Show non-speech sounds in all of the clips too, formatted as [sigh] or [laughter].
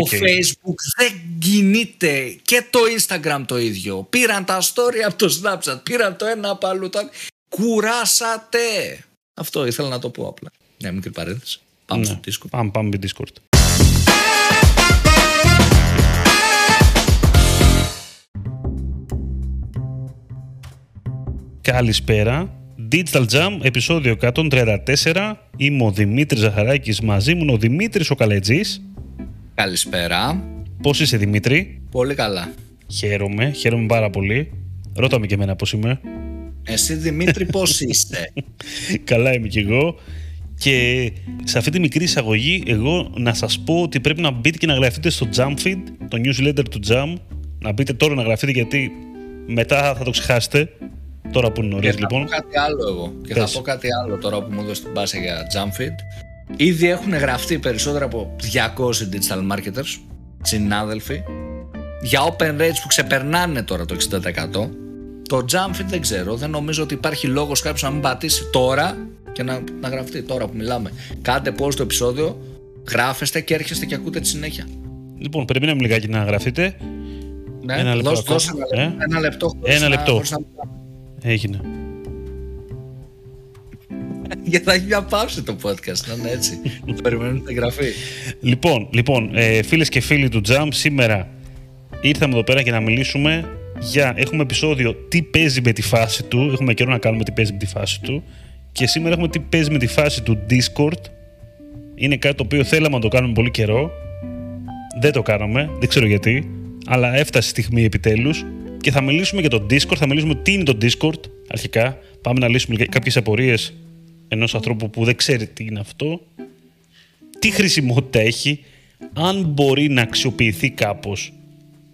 Το Facebook δεν κινείται και το Instagram το ίδιο. Πήραν τα story από το Snapchat, πήραν το ένα από αλλού. Κουράσατε. Αυτό ήθελα να το πω απλά. Μια μικρή παρένθεση. Πάμε ναι. στο Discord. Πάμε, πάμε Discord. Καλησπέρα. Digital Jam, επεισόδιο 134. Είμαι ο Δημήτρης Ζαχαράκης, μαζί μου ο Δημήτρης ο Καλετζής. Καλησπέρα. Πώς είσαι Δημήτρη; Πολύ καλά. Χαίρομαι, χαίρομαι πάρα πολύ. Ρώτα με και εμένα πώς είμαι. Εσύ Δημήτρη πώς είσαι; [laughs] καλά είμαι κι εγώ. Και σε αυτή τη μικρή εισαγωγή, εγώ να σας πω ότι πρέπει να μπείτε και να γραφτείτε στο Jamfeed, το newsletter του Jam. Να μπείτε τώρα να γραφτείτε γιατί μετά θα το ξεχάσετε. Τώρα που είναι νωρίς λοιπόν. Θα πω κάτι άλλο εγώ. Και θα πω κάτι άλλο τώρα που μου έδωσε την πάσα για Jamfeed. Ήδη έχουν γραφτεί περισσότερα από 200 digital marketers, συνάδελφοι, για open rates που ξεπερνάνε τώρα το 60%. Το Jamfeed δεν ξέρω, δεν νομίζω ότι υπάρχει λόγος κάποιος να μην πατήσει τώρα και να, να γραφτεί τώρα που μιλάμε. Κάντε πώ το επεισόδιο, γράφεστε και έρχεστε και ακούτε τη συνέχεια. Λοιπόν, περιμένουμε λιγάκι να γραφτείτε. Ναι, ένα λεπτό. Δώσ, δώσ ένα, ε; ένα λεπτό. Ένα λεπτό. Έγινε. [laughs] Γιατί θα έχει μια παύση το podcast, να είναι έτσι. Περιμένουμε την γραφή. Λοιπόν, λοιπόν ε, φίλες και φίλοι του Jump, σήμερα ήρθαμε εδώ πέρα για να μιλήσουμε για. Έχουμε επεισόδιο τι παίζει με τη φάση του. Έχουμε καιρό να κάνουμε τι παίζει με τη φάση του. Και σήμερα έχουμε τι παίζει με τη φάση του Discord. Είναι κάτι το οποίο θέλαμε να το κάνουμε πολύ καιρό. Δεν το κάναμε, δεν ξέρω γιατί. Αλλά έφτασε η στιγμή επιτέλους. Και θα μιλήσουμε για το Discord, θα μιλήσουμε τι είναι το Discord αρχικά. Πάμε να λύσουμε κάποιες απορίες ενός ανθρώπου που δεν ξέρει τι είναι αυτό. Τι χρησιμότητα έχει, αν μπορεί να αξιοποιηθεί κάπως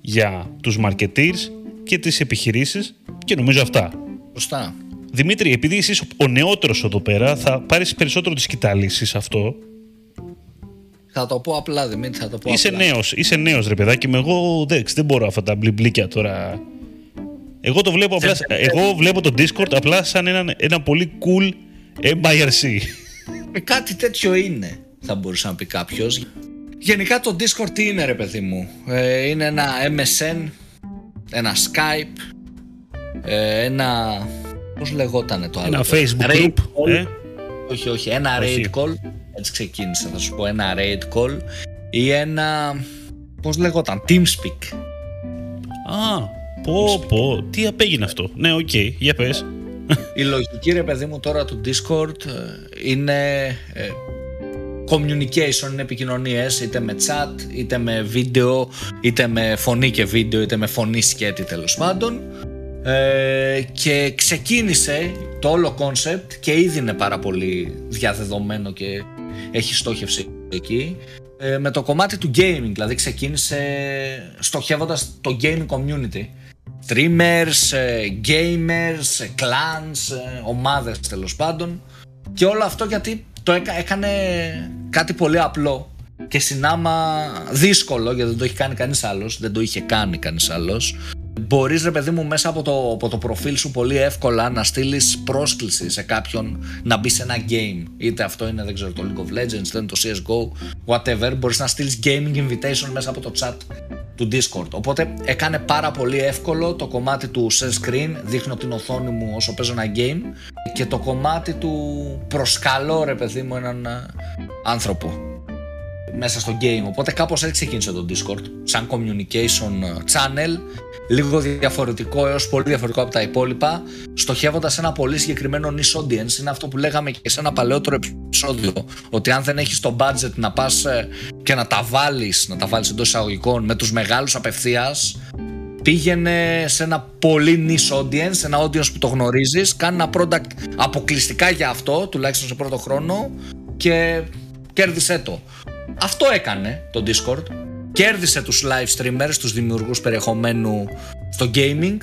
για τους marketeers και τις επιχειρήσεις και νομίζω αυτά. Σωστά. Δημήτρη, επειδή είσαι ο νεότερος εδώ πέρα, θα πάρεις περισσότερο τη σκητάλη σε αυτό. Θα το πω απλά, Δημήτρη, θα το πω είσαι απλά. Νέος, είσαι νέος, ρε παιδάκι μου. Εγώ δεν, δεν μπορώ αυτά τα μπλιμπλίκια τώρα. Εγώ το βλέπω απλά. εγώ βλέπω το Discord απλά σαν ένα, ένα πολύ cool MIRC. Ε, κάτι τέτοιο είναι, θα μπορούσε να πει κάποιος. Γενικά το Discord τι είναι, ρε παιδί μου; Ε, είναι ένα MSN, ένα Skype, ε, ένα Πώς λεγόταν το άλλο. Ένα Facebook group. Ε; Όχι, όχι. Ένα raid call. Έτσι ξεκίνησε, θα σου πω. Ένα raid call ή ένα. Πώς λεγόταν. Teamspeak. Α, πω, πω. Τι απέγινε αυτό; Ναι, οκ. Okay. Για πες. Η λογική, ρε παιδί μου, τώρα του Discord ε, είναι ε, communication, είναι επικοινωνίες είτε με chat, είτε με βίντεο, είτε με φωνή και βίντεο, είτε με φωνή σκέτη τέλος πάντων. Ε, και ξεκίνησε το όλο concept και ήδη είναι πάρα πολύ διαδεδομένο και έχει στόχευση εκεί ε, με το κομμάτι του gaming. Δηλαδή ξεκίνησε στοχεύοντας το gaming community streamers, ε, gamers, ε, clans, ομάδες τέλος πάντων. Και όλο αυτό γιατί το έκανε κάτι πολύ απλό και συνάμα δύσκολο γιατί δεν το έχει κάνει κανείς άλλος δεν το είχε κάνει κανείς άλλος. Μπορείς ρε παιδί μου μέσα από το, από το προφίλ σου πολύ εύκολα να στείλεις πρόσκληση σε κάποιον να μπει σε ένα game. Είτε αυτό είναι δεν ξέρω το League of Legends είτε είναι το CSGO whatever. Μπορείς να στείλεις gaming invitation μέσα από το chat του Discord. Οπότε έκανε πάρα πολύ εύκολο το κομμάτι του share screen δείχνω την οθόνη μου όσο παίζω ένα game και το κομμάτι του προσκαλώ ρε παιδί μου έναν ε, άνθρωπο μέσα στο game. Οπότε κάπως έτσι ξεκίνησε το Discord, σαν communication ε, channel, λίγο διαφορετικό έως πολύ διαφορετικό από τα υπόλοιπα, στοχεύοντας ένα πολύ συγκεκριμένο niche audience. Είναι αυτό που λέγαμε και σε ένα παλαιότερο επεισόδιο, ότι αν δεν έχεις το budget να πας ε, και να τα βάλεις, να τα βάλεις εντός εισαγωγικών με τους μεγάλους απευθείας, πήγαινε σε ένα πολύ niche audience, ένα audience που το γνωρίζεις, κάνει ένα product αποκλειστικά για αυτό, τουλάχιστον σε πρώτο χρόνο και κέρδισε το. Αυτό έκανε το Discord. Κέρδισε τους live streamers, τους δημιουργούς περιεχομένου στο gaming.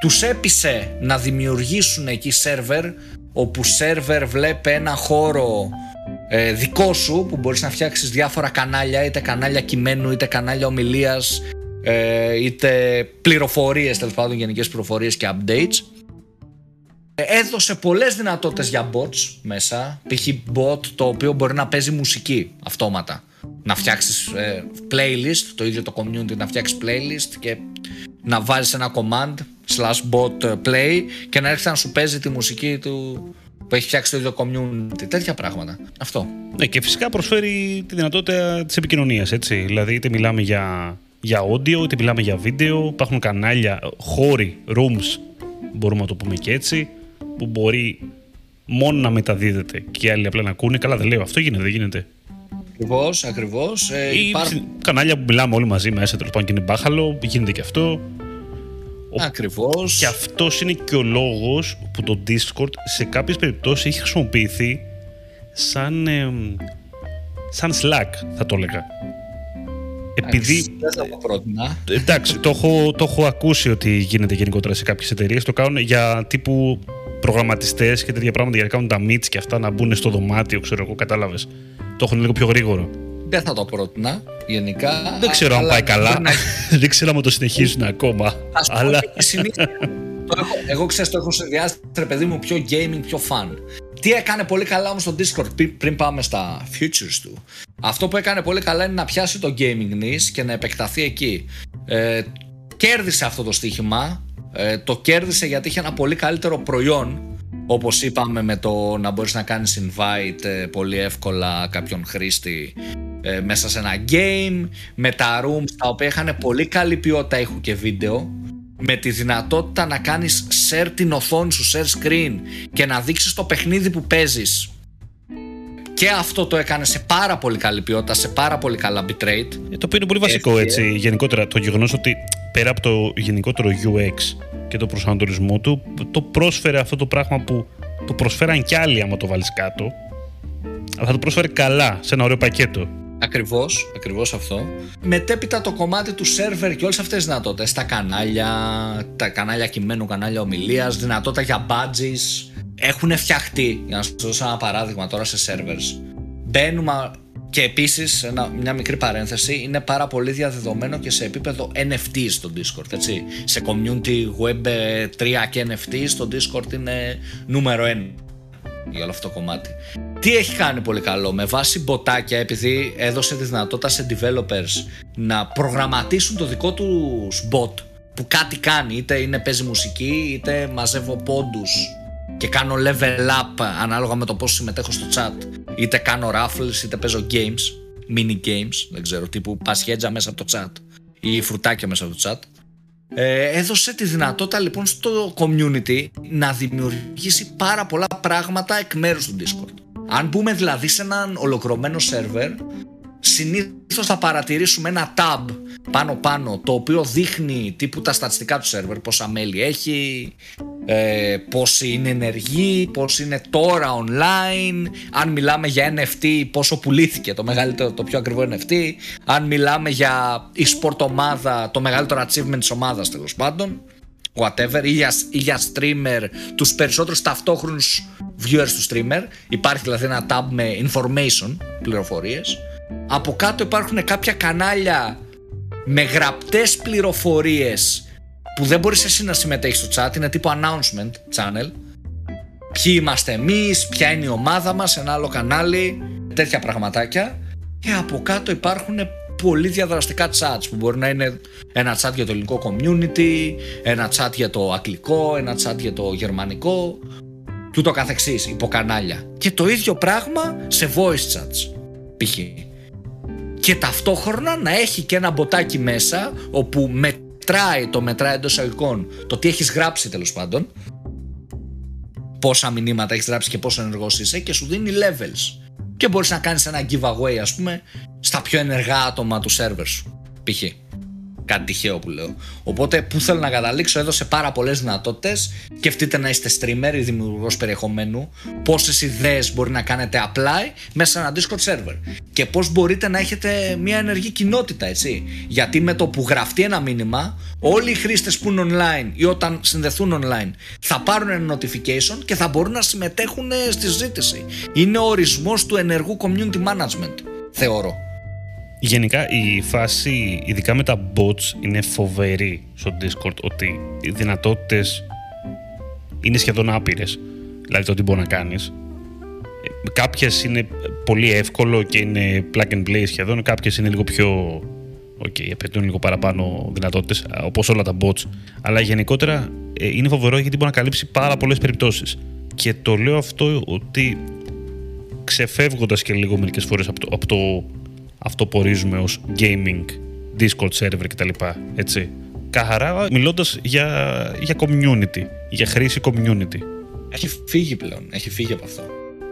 Τους έπεισε να δημιουργήσουν εκεί server, όπου server βλέπει ένα χώρο ε, δικό σου που μπορείς να φτιάξεις διάφορα κανάλια, είτε κανάλια κειμένου, είτε κανάλια ομιλίας, ε, είτε πληροφορίες, τέλος πάντων γενικές πληροφορίες και updates. Έδωσε πολλές δυνατότητες για bots μέσα, π.χ. bot το οποίο μπορεί να παίζει μουσική αυτόματα. να φτιάξεις ε, playlist, το ίδιο το community να φτιάξεις playlist και να βάλεις ένα command slash bot play και να έρχεται να σου παίζει τη μουσική του που έχει φτιάξει το ίδιο community. Τέτοια πράγματα. Αυτό. Ναι, και φυσικά προσφέρει τη δυνατότητα της επικοινωνίας. Δηλαδή, είτε μιλάμε για, για audio, είτε μιλάμε για βίντεο. Υπάρχουν κανάλια, χώροι, rooms, μπορούμε να το πούμε και έτσι, που μπορεί μόνο να μεταδίδεται και οι άλλοι απλά να ακούνε. Καλά, δεν λέω αυτό, γίνεται, δεν γίνεται. Ακριβώς, ακριβώς. Ε, υπάρχουν... Κανάλια που μιλάμε όλοι μαζί μέσα, τέλος πάντων και είναι μπάχαλο, γίνεται και αυτό. Ακριβώς. Και αυτός είναι και ο λόγος που το Discord σε κάποιες περιπτώσεις έχει χρησιμοποιηθεί σαν, σαν Slack, θα το έλεγα. Επειδή. Δεν θα το πρότεινα. Εντάξει, το έχω, το έχω ακούσει ότι γίνεται γενικότερα σε κάποιες εταιρείες. Το κάνουν για τύπου προγραμματιστές και τέτοια πράγματα για να κάνουν τα meets και αυτά να μπουν στο δωμάτιο, ξέρω εγώ, κατάλαβες. Το έχουν λίγο πιο γρήγορο. Δεν θα το πρότεινα γενικά. Δεν ξέρω αν πάει καλά. [laughs] Δεν ξέρω αν το συνεχίζουν ακόμα. Ας αλλά... εγώ ξέρω το έχω συνδυάσει ρε παιδί μου πιο gaming, πιο fun. Τι έκανε πολύ καλά όμως στο Discord πριν πάμε στα futures του. Αυτό που έκανε πολύ καλά είναι να πιάσει το gaming niche και να επεκταθεί εκεί. Ε, κέρδισε αυτό το στοίχημα. Ε, το κέρδισε γιατί είχε ένα πολύ καλύτερο προϊόν όπως είπαμε με το να μπορείς να κάνεις invite ε, πολύ εύκολα κάποιον χρήστη ε, μέσα σε ένα game, με τα rooms τα οποία είχαν πολύ καλή ποιότητα ήχου και βίντεο, με τη δυνατότητα να κάνεις share την οθόνη σου, share screen και να δείξεις το παιχνίδι που παίζεις. Και αυτό το έκανε σε πάρα πολύ καλή ποιότητα, σε πάρα πολύ καλά bitrate. Ε, το οποίο είναι πολύ βασικό έτσι, γενικότερα. Το γεγονός ότι πέρα από το γενικότερο UX και το προσανατολισμό του, το πρόσφερε αυτό το πράγμα που το προσφέραν κι άλλοι άμα το βάλεις κάτω. Αλλά θα το πρόσφερε καλά, σε ένα ωραίο πακέτο. Ακριβώς, ακριβώς αυτό. Μετέπειτα το κομμάτι του σερβερ και όλες αυτές τις δυνατότητες. Τα κανάλια, τα κανάλια κειμένου, κανάλια ομιλίας, δυνατότητα για badges. Έχουν φτιαχτεί, για να σα δώσω ένα παράδειγμα τώρα σε servers. Μπαίνουμε και επίσης, μια μικρή παρένθεση, είναι πάρα πολύ διαδεδομένο και σε επίπεδο NFT στο Discord. Έτσι. Σε community web 3 και NFT στο Discord είναι νούμερο 1 για όλο αυτό το κομμάτι. Τι έχει κάνει πολύ καλό με βάση μποτάκια επειδή έδωσε τη δυνατότητα σε developers να προγραμματίσουν το δικό τους bot που κάτι κάνει είτε είναι παίζει μουσική είτε μαζεύω πόντους και κάνω level up ανάλογα με το πόσο συμμετέχω στο chat είτε κάνω raffles είτε παίζω games mini games δεν ξέρω τύπου πασχέτζα μέσα από το chat ή φρουτάκια μέσα από το chat ε, έδωσε τη δυνατότητα λοιπόν στο community να δημιουργήσει πάρα πολλά πράγματα εκ μέρους του Discord. Αν μπούμε δηλαδή σε έναν ολοκληρωμένο σερβερ, συνήθως θα παρατηρήσουμε ένα tab πάνω πάνω το οποίο δείχνει τύπου τα στατιστικά του σερβερ, πόσα μέλη έχει, ε, πόσοι είναι ενεργοί, πώς είναι τώρα online, αν μιλάμε για NFT πόσο πουλήθηκε το μεγαλύτερο, το πιο ακριβό NFT, αν μιλάμε για e-sport ομάδα, το μεγαλύτερο achievement της ομάδας τέλος πάντων, whatever, ή για, ή για streamer, τους περισσότερους ταυτόχρονους viewers του streamer, υπάρχει δηλαδή ένα tab με information, πληροφορίες, από κάτω υπάρχουν κάποια κανάλια με γραπτές πληροφορίες που δεν μπορείς εσύ να συμμετέχεις στο chat, είναι τύπου announcement channel. Ποιοι είμαστε εμείς, ποια είναι η ομάδα μας, ένα άλλο κανάλι, τέτοια πραγματάκια. Και από κάτω υπάρχουν πολύ διαδραστικά chats που μπορεί να είναι ένα chat για το ελληνικό community, ένα chat για το αγγλικό, ένα chat για το γερμανικό και ούτω καθεξής, υποκανάλια. Και το ίδιο πράγμα σε voice chats, π.χ. Και ταυτόχρονα να έχει και ένα μποτάκι μέσα όπου με μετράει, το μετράει εντός εισαγωγικών το τι έχεις γράψει τέλος πάντων. Πόσα μηνύματα έχεις γράψει και πόσο ενεργός είσαι και σου δίνει levels. Και μπορείς να κάνεις ένα giveaway, ας πούμε, στα πιο ενεργά άτομα του server σου. Π.χ κάτι τυχαίο που λέω. Οπότε, που θέλω να καταλήξω, έδωσε πάρα πολλές δυνατότητες. Σκεφτείτε να είστε streamer ή δημιουργός περιεχομένου, πόσες ιδέες μπορεί να κάνετε apply μέσα σε ένα Discord server. Και πώς μπορείτε να έχετε μια ενεργή κοινότητα, έτσι. Γιατί με το που γραφτεί ένα μήνυμα, όλοι οι χρήστες που είναι online ή όταν συνδεθούν online θα πάρουν ένα notification και θα μπορούν να συμμετέχουν στη συζήτηση. Είναι ο ορισμός του ενεργού community management, θεωρώ. Γενικά η φάση, ειδικά με τα bots, είναι φοβερή στο Discord ότι οι δυνατότητες είναι σχεδόν άπειρες. Δηλαδή το τι μπορεί να κάνεις. κάποιες είναι πολύ εύκολο και είναι plug and play σχεδόν, κάποιες είναι λίγο πιο okay, απαιτούν λίγο παραπάνω δυνατότητες, όπως όλα τα bots. Αλλά γενικότερα ε, είναι φοβερό γιατί μπορεί να καλύψει πάρα πολλές περιπτώσεις. Και το λέω αυτό ότι ξεφεύγοντας και λίγο μερικές φορές από το, από το αυτό που ορίζουμε ως gaming, Discord server κτλ. Έτσι. Καθαρά μιλώντας για, για community, για χρήση community. Έχει φύγει πλέον, έχει φύγει από αυτό.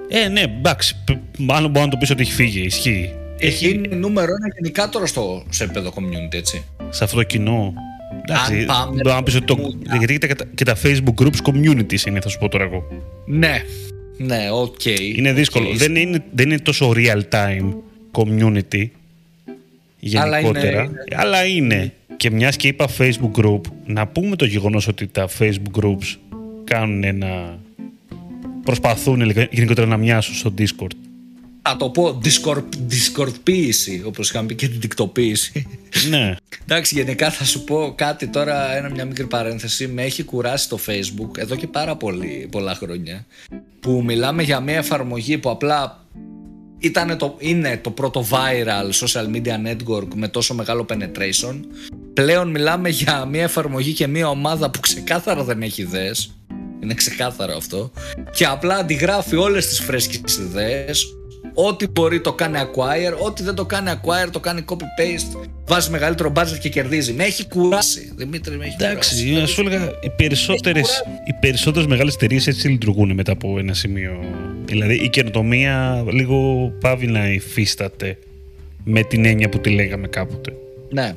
Ε, ναι, εντάξει, μάλλον μπορώ να το πεις ότι έχει φύγει, ισχύει. Έχει... Είναι νούμερο ένα γενικά τώρα στο, σε επίπεδο community, έτσι. Σε αυτό το κοινό. Εντάξει, μπορώ να πεις ότι το, γιατί και τα, και τα Facebook groups communities είναι, θα σου πω τώρα εγώ. Ναι, ναι, οκ. Okay. Είναι δύσκολο. Okay. Δεν, είναι, δεν είναι τόσο real time community γενικότερα. Αλλά είναι. Αλλά είναι. Και μιας και είπα Facebook group, να πούμε το γεγονός ότι τα Facebook groups κάνουν ένα. προσπαθούν γενικότερα να μοιάσουν στο Discord. Θα το πω Discord, Discordποίηση, όπως είχαμε πει και την δικτοποίηση. Ναι. Εντάξει, γενικά θα σου πω κάτι τώρα, ένα, μια μικρή παρένθεση. Με έχει κουράσει το Facebook εδώ και πάρα πολύ, πολλά χρόνια. Που μιλάμε για μια εφαρμογή που απλά ήταν το, είναι το πρώτο viral social media network με τόσο μεγάλο penetration. Πλέον μιλάμε για μια εφαρμογή και μια ομάδα που ξεκάθαρα δεν έχει ιδέες. Είναι ξεκάθαρο αυτό. Και απλά αντιγράφει όλες τις φρέσκες ιδέες Ό,τι μπορεί το κάνει acquire, ό,τι δεν το κάνει acquire το κάνει copy-paste. Βάζει μεγαλύτερο budget και κερδίζει. Με έχει κουράσει. Δημήτρη, με έχει Εντάξει, κουράσει. Εντάξει, σου έλεγα, οι περισσότερε οι περισσότερες μεγάλες εταιρείες έτσι λειτουργούν μετά από ένα σημείο. Δηλαδή η καινοτομία λίγο πάβει να υφίσταται με την έννοια που τη λέγαμε κάποτε. Ναι.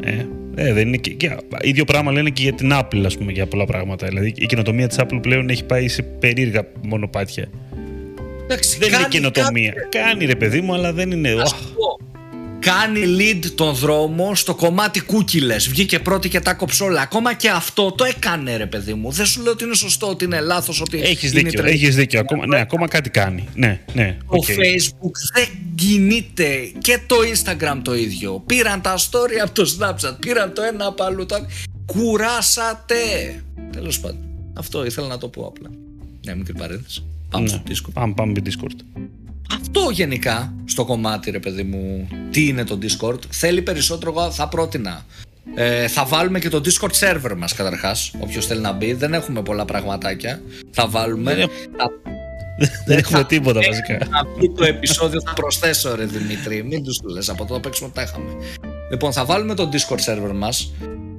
Ε, ε, δεν είναι και, και, ίδιο πράγμα λένε και για την Apple, ας πούμε, για πολλά πράγματα. Δηλαδή η καινοτομία της Apple πλέον έχει πάει σε περίεργα μονοπάτια. Εντάξει, δεν είναι καινοτομία. Κάνει ρε παιδί μου, αλλά δεν είναι. Ας πω, κάνει lead τον δρόμο στο κομμάτι κούκκιλες Βγήκε πρώτη και τα κόψε όλα. Ακόμα και αυτό το έκανε ρε παιδί μου. Δεν σου λέω ότι είναι σωστό, ότι είναι λάθος, ότι Έχεις δίκιο, έχεις δίκιο. Ακόμα, ναι, ακόμα κάτι κάνει. Ναι, ναι, το Facebook δεν κινείται και το Instagram το ίδιο. Πήραν τα story από το Snapchat, πήραν το ένα από αλλού. Το... Κουράσατε. Τέλος πάντων. Αυτό ήθελα να το πω απλά. Μια μικρή παρένθεση. Πάμε ναι. στο Discord. Πάμε, πάμε Discord. Αυτό γενικά στο κομμάτι ρε παιδί μου τι είναι το Discord. Θέλει περισσότερο εγώ θα πρότεινα. Ε, θα βάλουμε και το Discord server μας καταρχάς όποιος θέλει να μπει. Δεν έχουμε πολλά πραγματάκια. Θα βάλουμε δεν, θα... δεν έχουμε τίποτα βασικά. θα μπει το επεισόδιο θα προσθέσω ρε Δημήτρη μην τους το λες από το παίξουμε τα είχαμε. Λοιπόν θα βάλουμε το Discord server μας.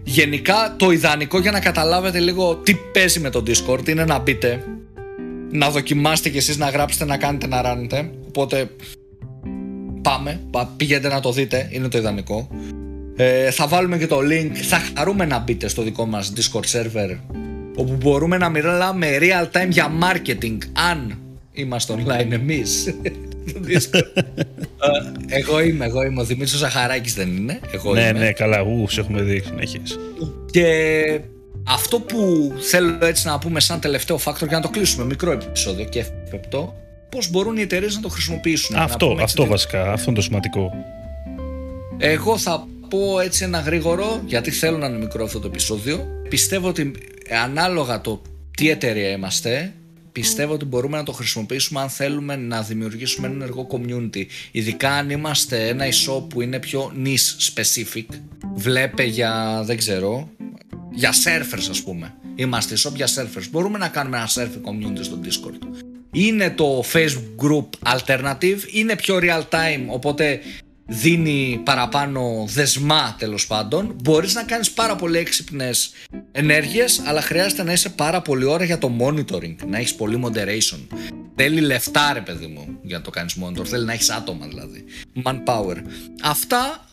Γενικά το ιδανικό για να καταλάβετε λίγο τι παίζει με το Discord είναι να μπείτε να δοκιμάσετε κι εσείς να γράψετε, να κάνετε, να ράνετε. Οπότε πάμε, πηγαίνετε να το δείτε, είναι το ιδανικό. Ε, θα βάλουμε και το link, θα χαρούμε να μπείτε στο δικό μας Discord server όπου μπορούμε να μιλάμε real time για marketing αν είμαστε online εμείς. [laughs] Ε, εγώ είμαι, εγώ είμαι. Ο Δημήτρης ο Ζαχαράκης δεν είναι. Εγώ ναι, είμαι. ναι, καλά, ου, σε έχουμε δει, συνέχειες. Και αυτό που θέλω έτσι να πούμε σαν τελευταίο factor για να το κλείσουμε μικρό επεισόδιο και ευπεπτό πώς μπορούν οι εταιρείες να το χρησιμοποιήσουν. Αυτό, αυτό βασικά, αυτό είναι το σημαντικό. Εγώ θα πω έτσι ένα γρήγορο γιατί θέλω να είναι μικρό αυτό το επεισόδιο. Πιστεύω ότι ανάλογα το τι εταιρεία είμαστε πιστεύω ότι μπορούμε να το χρησιμοποιήσουμε αν θέλουμε να δημιουργήσουμε ένα ενεργό community. Ειδικά αν είμαστε ένα e-shop που είναι πιο niche specific. Βλέπε για, δεν ξέρω, για surfers ας πούμε. Είμαστε shop για surfers. Μπορούμε να κάνουμε ένα surfing community στο Discord. Είναι το Facebook group alternative, είναι πιο real time, οπότε δίνει παραπάνω δεσμά τέλος πάντων. Μπορείς να κάνεις πάρα πολύ έξυπνες ενέργειες, αλλά χρειάζεται να είσαι πάρα πολύ ώρα για το monitoring, να έχεις πολύ moderation. Θέλει λεφτά ρε παιδί μου για να το κάνεις monitor, θέλει να έχεις άτομα δηλαδή. Manpower. Αυτά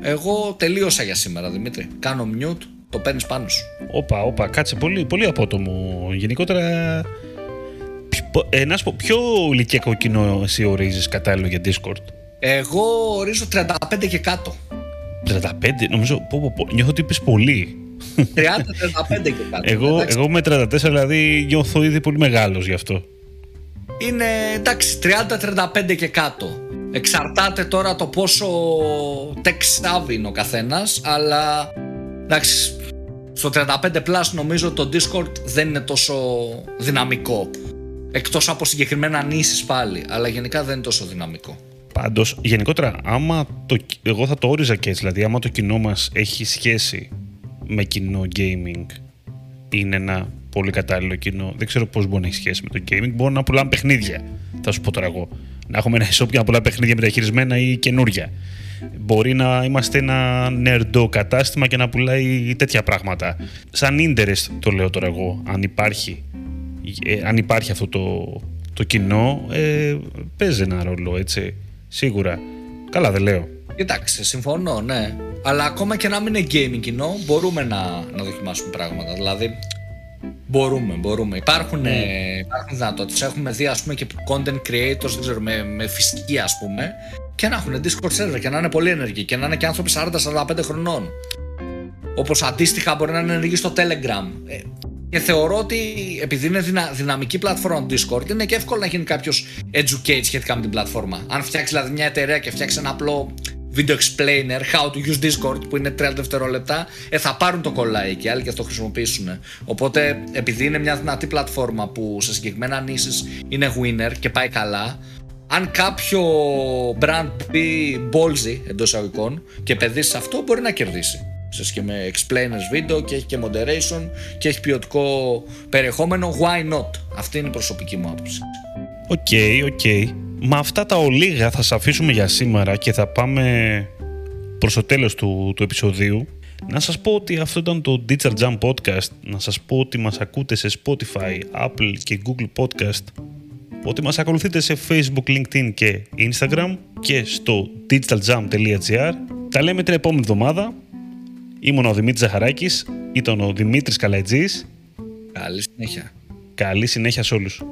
εγώ τελείωσα για σήμερα Δημήτρη. Κάνω mute το παίρνεις πάνω σου. Όπα, όπα, κάτσε πολύ, πολύ απότομο. Γενικότερα. Ε, να σου πω, ποιο ηλικιακό κοινό εσύ ορίζεις κατάλληλο για Discord; Εγώ ορίζω 35 και κάτω. 35, νομίζω. Πω, πω, πω, νιώθω ότι είπες πολύ. 30-35 και κάτω. εγώ, εγώ με 34 δηλαδή νιώθω ήδη πολύ μεγάλος γι' αυτό. Είναι εντάξει, 30-35 και κάτω. Εξαρτάται τώρα το πόσο tech savvy είναι ο καθένας, αλλά εντάξει, στο 35 plus νομίζω το Discord δεν είναι τόσο δυναμικό. Εκτός από συγκεκριμένα νήσεις πάλι, αλλά γενικά δεν είναι τόσο δυναμικό. Πάντως, γενικότερα, άμα το, εγώ θα το όριζα και έτσι, δηλαδή άμα το κοινό μας έχει σχέση με κοινό gaming, είναι ένα πολύ κατάλληλο κοινό. Δεν ξέρω πώς μπορεί να έχει σχέση με το gaming. Μπορεί να πουλάμε παιχνίδια, θα σου πω τώρα εγώ. Να έχουμε ένα shop για να πουλάμε παιχνίδια μεταχειρισμένα ή καινούρια. Μπορεί να είμαστε ένα νερντό κατάστημα και να πουλάει τέτοια πράγματα. Σαν interest το λέω τώρα εγώ, αν υπάρχει, ε, αν υπάρχει αυτό το, το κοινό, ε, παίζει ένα ρόλο, έτσι, σίγουρα. Καλά δεν λέω. Κοιτάξτε, συμφωνώ, ναι. Αλλά ακόμα και να μην είναι gaming κοινό, μπορούμε να, να δοκιμάσουμε πράγματα. Δηλαδή, μπορούμε, μπορούμε. Υπάρχουν, mm. υπάρχουν δυνατότητες. Έχουμε δει, ας πούμε, και content creators, δεν ξέρω, με, με φυσική, ας πούμε, και να έχουν Discord server και να είναι πολύ ενεργοί και να είναι και άνθρωποι 40-45 χρονών. Όπως αντίστοιχα μπορεί να είναι ενεργοί στο Telegram. Ε, και θεωρώ ότι επειδή είναι δυνα, δυναμική πλατφόρμα του Discord, είναι και εύκολο να γίνει κάποιος educate σχετικά με την πλατφόρμα. Αν φτιάξει δηλαδή μια εταιρεία και φτιάξει ένα απλό video explainer, how to use Discord, που είναι 30 δευτερόλεπτα, ε, θα πάρουν το κολλάι και άλλοι και θα το χρησιμοποιήσουν. Οπότε, επειδή είναι μια δυνατή πλατφόρμα που σε συγκεκριμένα νήσεις είναι winner και πάει καλά, αν κάποιο brand μπει ballsy εντός εισαγωγικών και παιδίσει σε αυτό, μπορεί να κερδίσει. Σε και με explainers video και έχει και moderation και έχει ποιοτικό περιεχόμενο. Why not? Αυτή είναι η προσωπική μου άποψη. Οκ, okay, οκ. Okay. Με αυτά τα ολίγα θα σας αφήσουμε για σήμερα και θα πάμε προς το τέλος του, του επεισοδίου. Να σας πω ότι αυτό ήταν το Digital Jam Podcast. Να σας πω ότι μας ακούτε σε Spotify, Apple και Google Podcast ότι μας ακολουθείτε σε Facebook, LinkedIn και Instagram και στο digitaljam.gr. Τα λέμε την επόμενη εβδομάδα. Ήμουν ο Δημήτρης Ζαχαράκης, ήταν ο Δημήτρης Καλατζής. Καλή συνέχεια. Καλή συνέχεια σε όλους.